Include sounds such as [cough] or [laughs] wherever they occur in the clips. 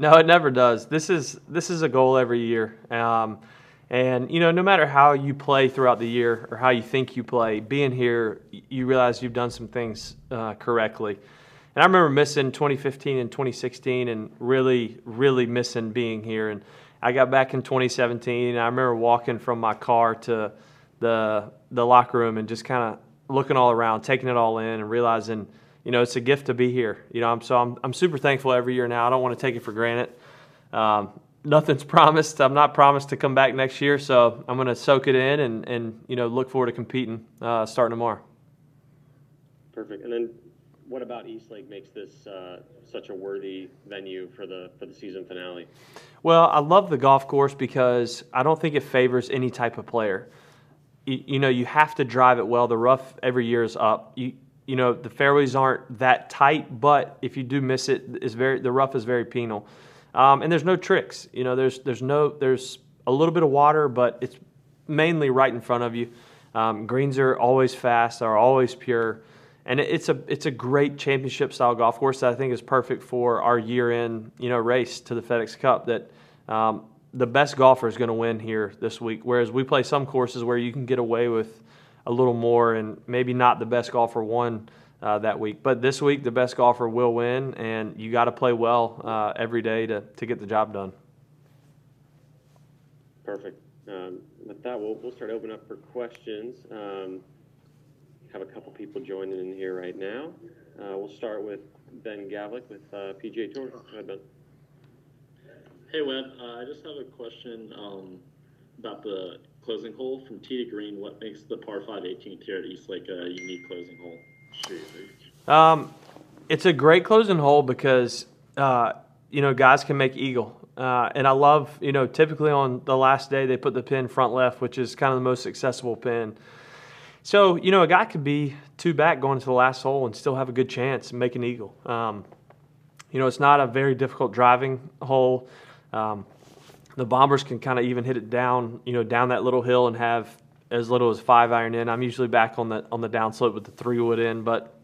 No, it never does. This is this is a goal every year. Um, and you know, no matter how you play throughout the year or how you think you play, being here, you realize you've done some things uh, correctly. And I remember missing 2015 and 2016, and really, really missing being here. And I got back in 2017, and I remember walking from my car to the the locker room and just kind of looking all around, taking it all in, and realizing you know, it's a gift to be here. You know, I'm so I'm I'm super thankful every year now. I don't want to take it for granted. Um, nothing's [laughs] promised. I'm not promised to come back next year, so I'm going to soak it in and and you know look forward to competing uh, starting tomorrow. Perfect. And then, what about East Lake makes this uh, such a worthy venue for the for the season finale? Well, I love the golf course because I don't think it favors any type of player. You, you know, you have to drive it well. The rough every year is up. You you know the fairways aren't that tight, but if you do miss it, it, is very the rough is very penal, um, and there's no tricks. You know, there's there's no there's a little bit of water, but it's mainly right in front of you. Um, greens are always fast, are always pure, and it's a it's a great championship style golf course that I think is perfect for our year end you know race to the FedEx Cup. That um, the best golfer is going to win here this week, whereas we play some courses where you can get away with a little more, and maybe not the best golfer won uh, that week. But this week, the best golfer will win, and you got to play well uh, every day to, to get the job done. Perfect. Um, with that, we'll, we'll start opening up for questions. Um, have a couple people joining in here right now. Uh, we'll start with Ben Gavlik with uh, PGA Tour. Go ahead, Ben. Hey, Webb. Uh, I just have a question um, about the closing hole from tee to green. What makes the par 5 18th here at Eastlake a unique closing hole? Um, it's a great closing hole because uh, you know guys can make eagle, uh, and I love you know typically on the last day they put the pin front left, which is kind of the most accessible pin. So you know a guy could be two back going to the last hole and still have a good chance and make an eagle. Um, you know it's not a very difficult driving hole. Um, the Bombers can kind of even hit it down, you know, down that little hill and have as little as five iron in. I'm usually back on the on the downslope with the three wood in, but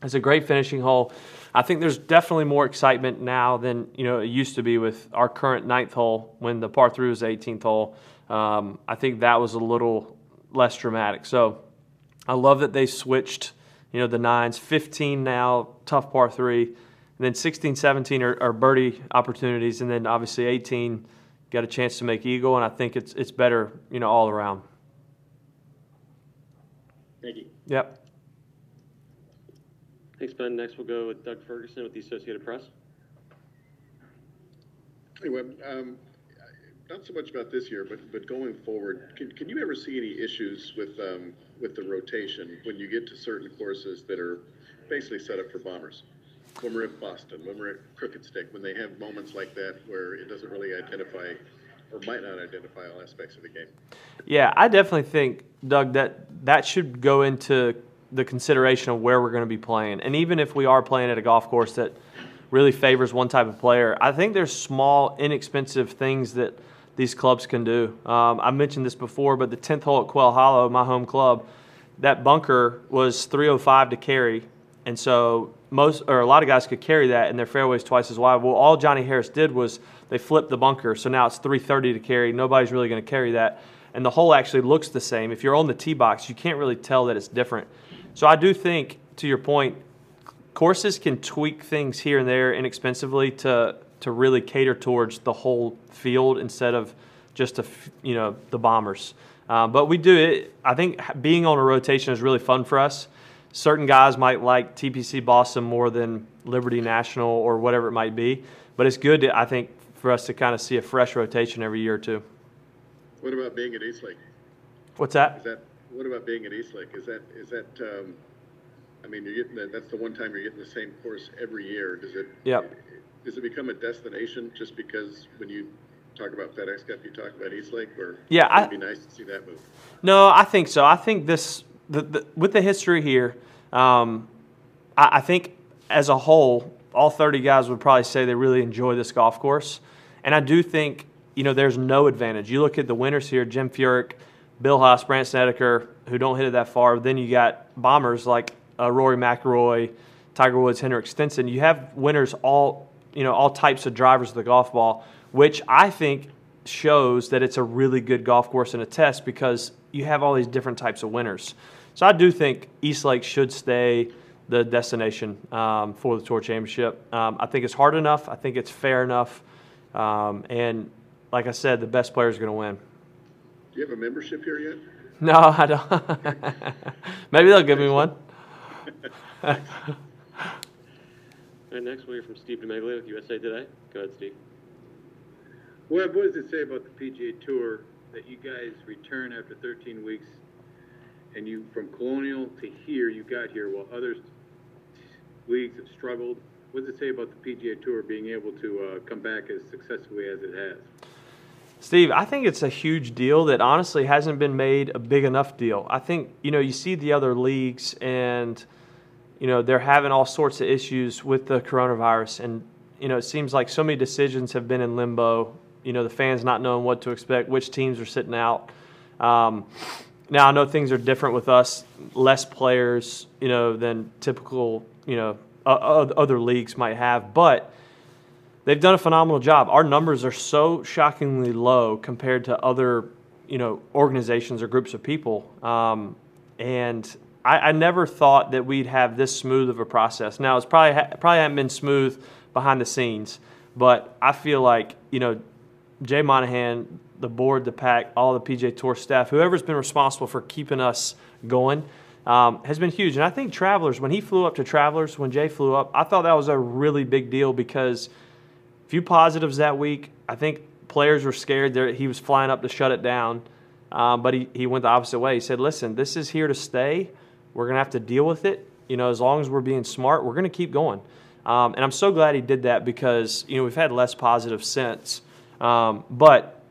it's a great finishing hole. I think there's definitely more excitement now than you know it used to be with our current ninth hole when the par three was the 18th hole. Um, I think that was a little less dramatic. So I love that they switched. You know the nines, 15 now, tough par three, and then 16, 17 are, are birdie opportunities, and then obviously 18 got a chance to make eagle, and I think it's it's better, you know, all around. Thank you. Yep. Thanks, Ben. Next, we'll go with Doug Ferguson with the Associated Press. Hey, Webb. Um, not so much about this year, but but going forward, can, can you ever see any issues with um, with the rotation when you get to certain courses that are basically set up for bombers? When we're at Boston, when we're at Crooked Stick, when they have moments like that where it doesn't really identify or might not identify all aspects of the game. Yeah, I definitely think, Doug, that that should go into the consideration of where we're going to be playing. And even if we are playing at a golf course that really favors one type of player, I think there's small, inexpensive things that these clubs can do. Um, I mentioned this before, but the 10th hole at Quail Hollow, my home club, that bunker was 305 to carry. And so most or a lot of guys could carry that and their fairways twice as wide. Well, all Johnny Harris did was they flipped the bunker, so now it's 330 to carry. Nobody's really going to carry that, and the hole actually looks the same. If you're on the tee box, you can't really tell that it's different. So I do think, to your point, courses can tweak things here and there inexpensively to to really cater towards the whole field instead of just a you know the bombers. Uh, but we do it. I think being on a rotation is really fun for us certain guys might like TPC Boston more than Liberty National or whatever it might be. But it's good, to, I think, for us to kind of see a fresh rotation every year or two. What about being at Eastlake? What's that? Is that what about being at Eastlake? Is that is that? Um, I mean, you're getting the, that's the one time you're getting the same course every year. Does it? Yep. Does it become a destination just because when you talk about FedEx Cup, you talk about Eastlake, or yeah, it'd be nice to see that move. No, I think so. I think this the, the, with the history here, um, I, I, think as a whole, all 30 guys would probably say they really enjoy this golf course. And I do think, you know, there's no advantage. You look at the winners here, Jim Furyk, Bill Haas, Brandt Snedeker, who don't hit it that far. Then you got bombers like uh, Rory McIlroy, Tiger Woods, Henrik Stenson. You have winners all you know all types of drivers of the golf ball, which I think shows that it's a really good golf course in a test because you have all these different types of winners. So I do think East Lake should stay the destination um, for the Tour Championship. Um, I think it's hard enough. I think it's fair enough. Um, and like I said, the best player is going to win. Do you have a membership here yet? No, I don't. [laughs] Maybe they'll give me one. [laughs] All right, next we'll hear from Steve DiMeglio with USA Today. Go ahead, Steve. Webb, what does it say about the PGA Tour that you guys return after 13 weeks and you, from Colonial to here, you got here while other leagues have struggled? What does it say about the PGA Tour being able to uh, come back as successfully as it has? Steve, I think it's a huge deal that honestly hasn't been made a big enough deal. I think, you know, you see the other leagues and, you know, they're having all sorts of issues with the coronavirus. And, you know, it seems like so many decisions have been in limbo. You know, the fans not knowing what to expect, which teams are sitting out. Um, now, I know things are different with us, less players, you know, than typical, you know, uh, other leagues might have. But, they've done a phenomenal job. Our numbers are so shockingly low compared to other, you know, organizations or groups of people. Um, and I, I, never thought that we'd have this smooth of a process. Now it's probably probably haven't been smooth behind the scenes, but I feel like you know, Jay Monahan, the board, the PAC, all the PGA Tour staff, whoever's been responsible for keeping us going. Um, has been huge. And I think Travelers, when he flew up to Travelers, when Jay flew up, I thought that was a really big deal because a – few positives that week. I think players were scared that he was flying up to shut it down, um, but he, he went the opposite way. He said, "Listen, this is here to stay. We're gonna have to deal with it. You know, as long as we're being smart, we're gonna keep going." Um, and I'm so glad he did that because you know we've had less positive since, um, but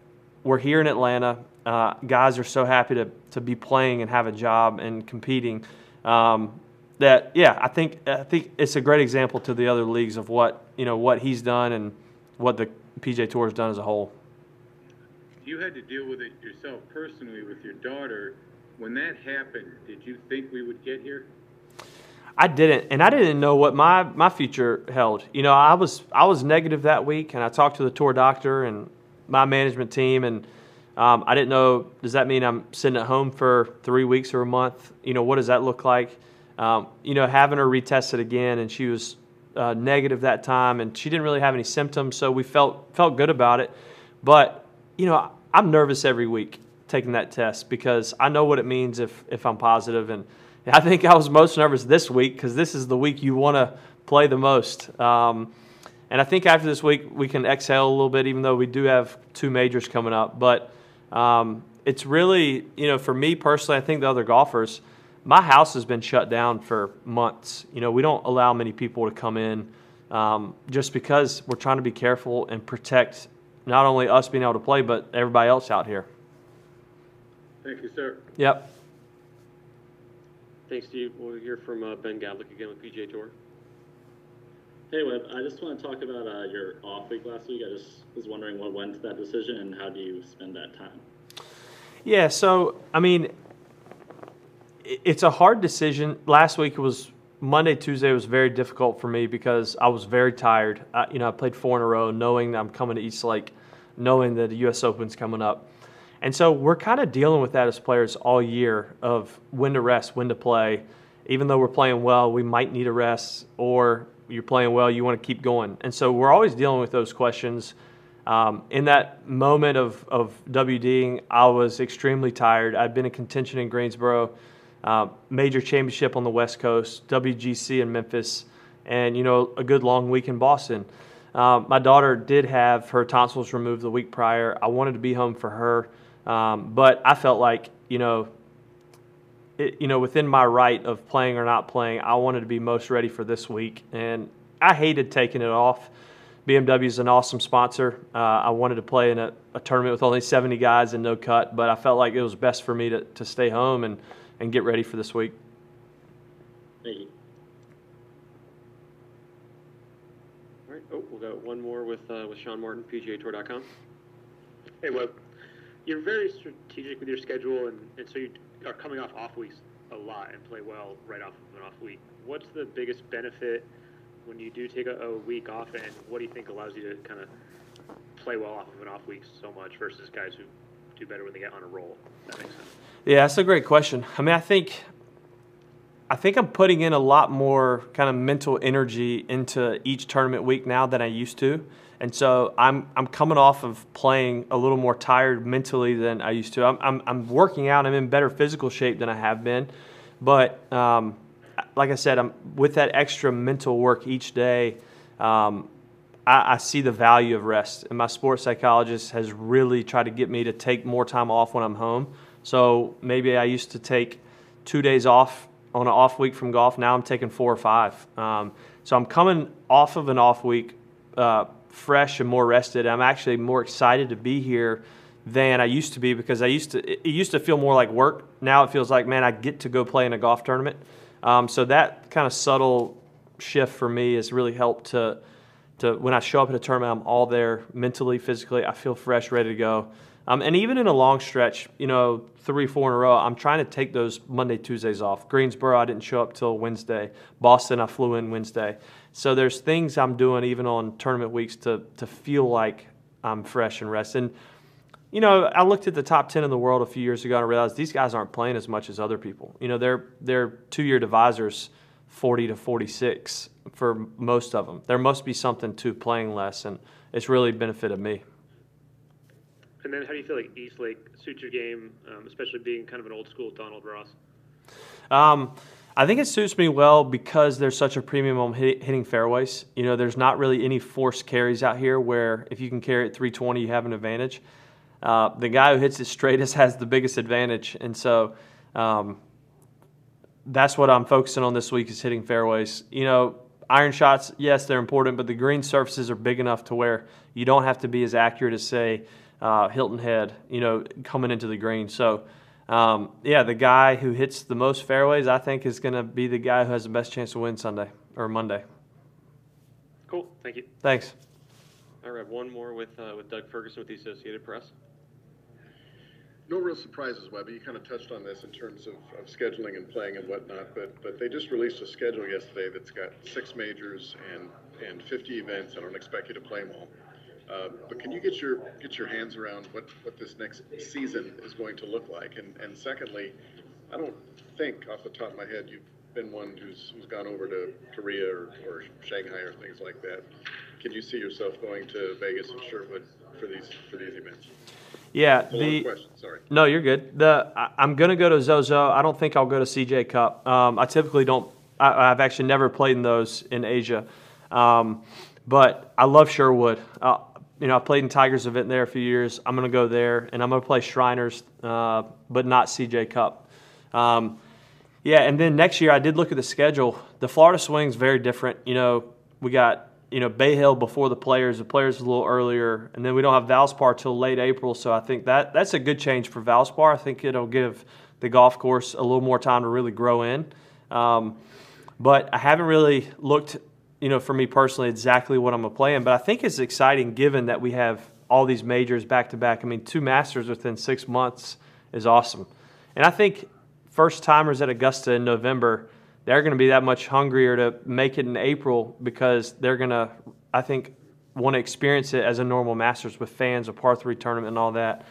we're here in Atlanta. Uh, guys are so happy to to be playing and have a job and competing. Um, that yeah, I think I think it's a great example to the other leagues of what you know what he's done and what the PGA Tour has done as a whole. You had to deal with it yourself personally with your daughter. When that happened, did you think we would get here? I didn't, and I didn't know what my, my future held. You know, I was I was negative that week, and I talked to the tour doctor and my management team, and um, I didn't know. Does that mean I'm sitting at home for three weeks or a month? You know, what does that look like? Um, you know, having her retested again, and she was uh, negative that time, and she didn't really have any symptoms, so we felt felt good about it. But you know, I'm nervous every week taking that test because I know what it means if if I'm positive, and I think I was most nervous this week because this is the week you want to play the most. Um, and I think after this week we can exhale a little bit, even though we do have two majors coming up. But um, it's really, you know, for me personally, I think the other golfers my house has been shut down for months. You know, we don't allow many people to come in um, just because we're trying to be careful and protect not only us being able to play, but everybody else out here. Thank you, sir. Yep. Thanks, Steve. We'll hear from uh, Ben Gavlik again with PGA Tour. Hey, Webb. I just want to talk about uh, your off week last week. I just was wondering what went to that decision and how do you spend that time? Yeah, so, I mean, it's a hard decision. Last week it was Monday, Tuesday was very difficult for me because I was very tired. I, you know, I played four in a row, knowing that I'm coming to East Lake, knowing that the U.S. Open's coming up, and so we're kind of dealing with that as players all year of when to rest, when to play. Even though we're playing well, we might need a rest, or you're playing well, you want to keep going, and so we're always dealing with those questions. Um, in that moment of, of WDing, I was extremely tired. I'd been in contention in Greensboro uh, major championship on the West Coast, WGC in Memphis, and you know a good long week in Boston. Um, my daughter did have her tonsils removed the week prior. I wanted to be home for her, um, but I felt like you know, it, you know, within my right of playing or not playing, I wanted to be most ready for this week, and I hated taking it off. BMW is an awesome sponsor. Uh, I wanted to play in a, a, tournament with only 70 guys and no cut, but I felt like it was best for me to, to stay home and and get ready for this week. Thank you. All right. Oh, we'll go one more with uh, with Sean Martin, PGAtour.com. Hey, Webb. You're very strategic with your schedule, and, and so you are coming off off weeks a lot and play well right off of an off week. What's the biggest benefit when you do take a, a week off, and what do you think allows you to kind of play well off of an off week so much versus guys who do better when they get on a roll? That makes sense. Yeah, that's a great question. I mean, I think I think I'm putting in a lot more kind of mental energy into each tournament week now than I used to. And so I'm I'm coming off of playing a little more tired mentally than I used to. I'm I'm, I'm working out. I'm in better physical shape than I have been, but um, like I said, I'm with that extra mental work each day. Um, I, I see the value of rest, and my sports psychologist has really tried to get me to take more time off when I'm home. So maybe I used to take two days off on an off week from golf. Now I'm taking four or five. Um, so I'm coming off of an off week, uh, fresh and more rested. I'm actually more excited to be here than I used to be because I used to it used to feel more like work. Now it feels like man, I get to go play in a golf tournament. Um, so that kind of subtle shift for me has really helped to to when I show up at a tournament, I'm all there mentally, physically. I feel fresh, ready to go. Um, and even in a long stretch, you know, three, four in a row, I'm trying to take those Monday, Tuesdays off. Greensboro, I didn't show up till Wednesday. Boston, I flew in Wednesday. So there's things I'm doing even on tournament weeks to to feel like I'm fresh and rested. And, you know, I looked at the top ten in the world a few years ago and I realized these guys aren't playing as much as other people. You know, they're they're two year divisors, forty to forty six for most of them. There must be something to playing less, and it's really benefited me. And then how do you feel like East Lake suits your game, um, especially being kind of an old school Donald Ross? Um, I think it suits me well because there's such a premium on hit, hitting fairways. You know, there's not really any forced carries out here where if you can carry it 320, you have an advantage. Uh, the guy who hits it straightest [laughs] has the biggest advantage, and so um, that's what I'm focusing on this week is hitting fairways. You know, iron shots, yes, they're important, but the green surfaces are big enough to where you don't have to be as accurate as say uh, Hilton Head, you know, coming into the green. So, um, yeah, the guy who hits the most fairways, I think, is going to be the guy who has the best chance to win Sunday or Monday. Cool. Thank you. Thanks. All right, one more with uh, with Doug Ferguson with the Associated Press. No real surprises, Webby. You kind of touched on this in terms of, of scheduling and playing and whatnot, but but they just released a schedule yesterday that's got six majors and and 50 events. I don't expect you to play them all. Uh, but can you get your get your hands around what, what this next season is going to look like? And and secondly, I don't think off the top of my head you've been one who's who's gone over to Korea or, or Shanghai or things like that. Can you see yourself going to Vegas and Sherwood for these for these events? Yeah, the question. Sorry. No, you're good. The I, I'm gonna go to Zozo. I don't think I'll go to CJ Cup. Um, I typically don't. I, I've actually never played in those in Asia, um, but I love Sherwood. Uh, you know, I played in Tigers event there a few years. I'm gonna go there, and I'm gonna play Shriners, uh, but not CJ Cup. Um, yeah, and then next year I did look at the schedule. The Florida swing's very different. You know, we got you know Bay Hill before the players. The players a little earlier, and then we don't have Valspar till late April. So I think that that's a good change for Valspar. I think it'll give the golf course a little more time to really grow in. Um, but I haven't really looked, you know, for me personally, exactly what I'm gonna play in. But I think it's exciting given that we have all these majors back to back. I mean, two Masters within six months is awesome, and I think first timers at Augusta in November, they're going to be that much hungrier to make it in April because they're going to, I think, want to experience it as a normal Masters with fans, a par three tournament, and all that.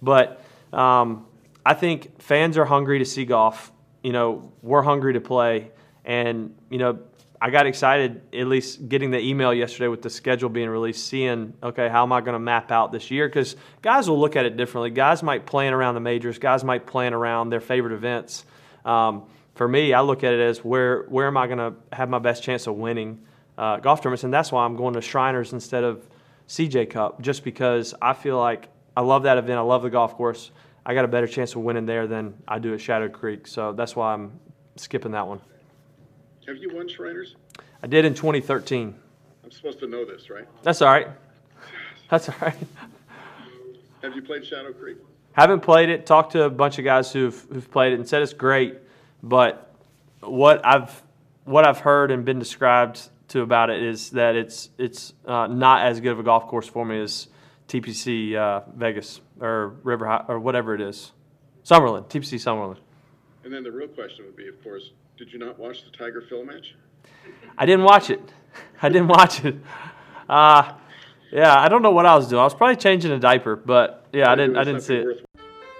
But um, I think fans are hungry to see golf. You know, we're hungry to play, and you know, I got excited at least getting the email yesterday with the schedule being released, seeing okay, how am I going to map out this year? Because guys will look at it differently. Guys might plan around the majors. Guys might plan around their favorite events. Um, for me, I look at it as where where am I going to have my best chance of winning uh, golf tournaments, and that's why I'm going to Shriners instead of CJ Cup, just because I feel like I love that event. I love the golf course. I got a better chance of winning there than I do at Shadow Creek, so that's why I'm skipping that one. Have you won Shriners? I did in 2013. I'm supposed to know this, right? That's all right. That's all right. Have you played Shadow Creek? Haven't played it. Talked to a bunch of guys who've who've played it and said it's great, but what I've what I've heard and been described to about it is that it's it's uh, not as good of a golf course for me as TPC uh, Vegas or River High, or whatever it is, Summerlin, TPC Summerlin. And then the real question would be, of course, did you not watch the Tiger Phil match? I didn't watch it. [laughs] I didn't watch it. Uh, yeah, I don't know what I was doing. I was probably changing a diaper, but yeah, I didn't. I didn't see it.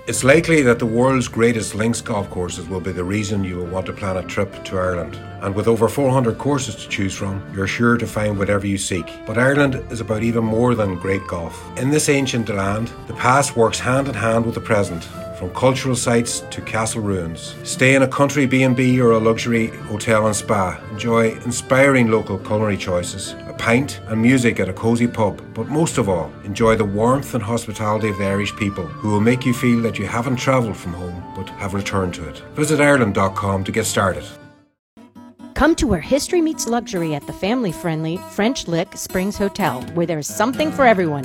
It's likely that the world's greatest links golf courses will be the reason you will want to plan a trip to Ireland. And with over 400 courses to choose from, you're sure to find whatever you seek. But Ireland is about even more than great golf. In this ancient land, the past works hand in hand with the present from cultural sites to castle ruins. Stay in a country B&B or a luxury hotel and spa. Enjoy inspiring local culinary choices, a pint and music at a cosy pub. But most of all, enjoy the warmth and hospitality of the Irish people who will make you feel that you haven't travelled from home but have returned to it. Visit Ireland.com to get started. Come to where history meets luxury at the family friendly French Lick Springs Hotel, where there's something for everyone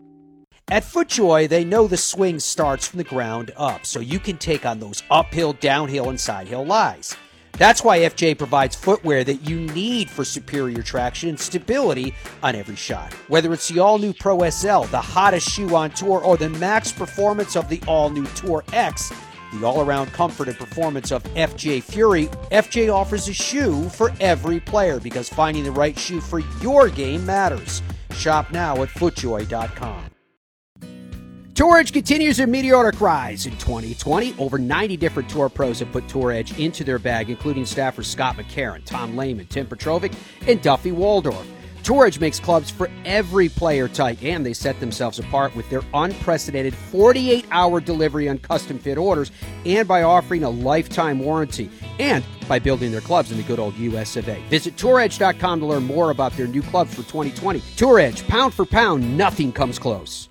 At FootJoy, they know the swing starts from the ground up, so you can take on those uphill, downhill, and sidehill lies. That's why FJ provides footwear that you need for superior traction and stability on every shot. Whether it's the all new Pro SL, the hottest shoe on tour, or the max performance of the all new Tour X, the all around comfort and performance of FJ Fury, FJ offers a shoe for every player because finding the right shoe for your game matters. Shop now at footjoy.com. Tour Edge continues their meteoric rise in 2020. Over 90 different tour pros have put Tour Edge into their bag, including staffers Scott McCarron, Tom Lehman, Tim Petrovic, and Duffy Waldorf. Tour Edge makes clubs for every player type, and they set themselves apart with their unprecedented 48 hour delivery on custom fit orders and by offering a lifetime warranty and by building their clubs in the good old US of A. Visit touredge.com to learn more about their new clubs for 2020. Tour Edge, pound for pound, nothing comes close.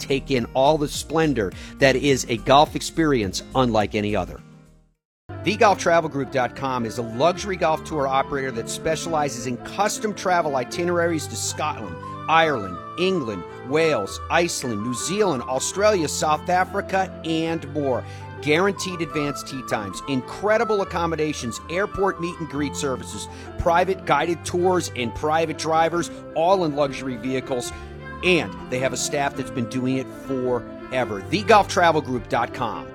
take in all the splendor that is a golf experience unlike any other. TheGolfTravelGroup.com is a luxury golf tour operator that specializes in custom travel itineraries to Scotland, Ireland, England, Wales, Iceland, New Zealand, Australia, South Africa, and more. Guaranteed advanced tee times, incredible accommodations, airport meet and greet services, private guided tours, and private drivers, all in luxury vehicles. And they have a staff that's been doing it forever. TheGolfTravelGroup.com.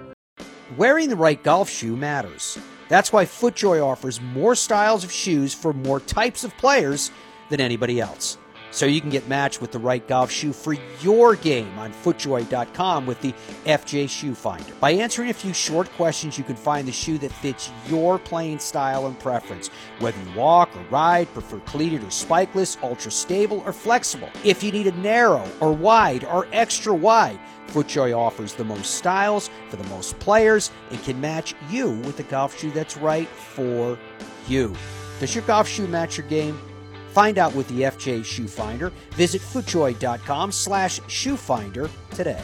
Wearing the right golf shoe matters. That's why FootJoy offers more styles of shoes for more types of players than anybody else. So you can get matched with the right golf shoe for your game on footjoy.com with the FJ Shoe Finder. By answering a few short questions, you can find the shoe that fits your playing style and preference. Whether you walk or ride, prefer cleated or spikeless, ultra stable or flexible. If you need a narrow or wide or extra wide, FootJoy offers the most styles for the most players and can match you with the golf shoe that's right for you. Does your golf shoe match your game? Find out with the FJ Shoe Finder. Visit footjoy.com slash shoefinder today.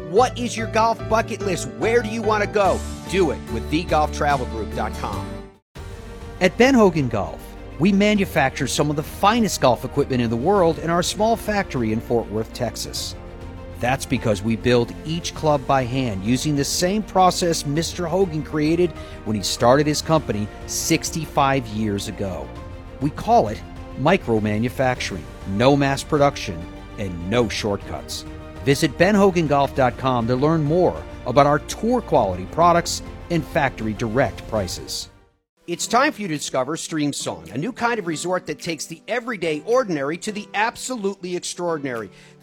What is your golf bucket list? Where do you want to go? Do it with thegolftravelgroup.com. At Ben Hogan Golf, we manufacture some of the finest golf equipment in the world in our small factory in Fort Worth, Texas. That's because we build each club by hand using the same process Mr. Hogan created when he started his company 65 years ago. We call it micro manufacturing, no mass production, and no shortcuts. Visit benhogangolf.com to learn more about our tour quality products and factory direct prices. It's time for you to discover Streamsong, a new kind of resort that takes the everyday ordinary to the absolutely extraordinary.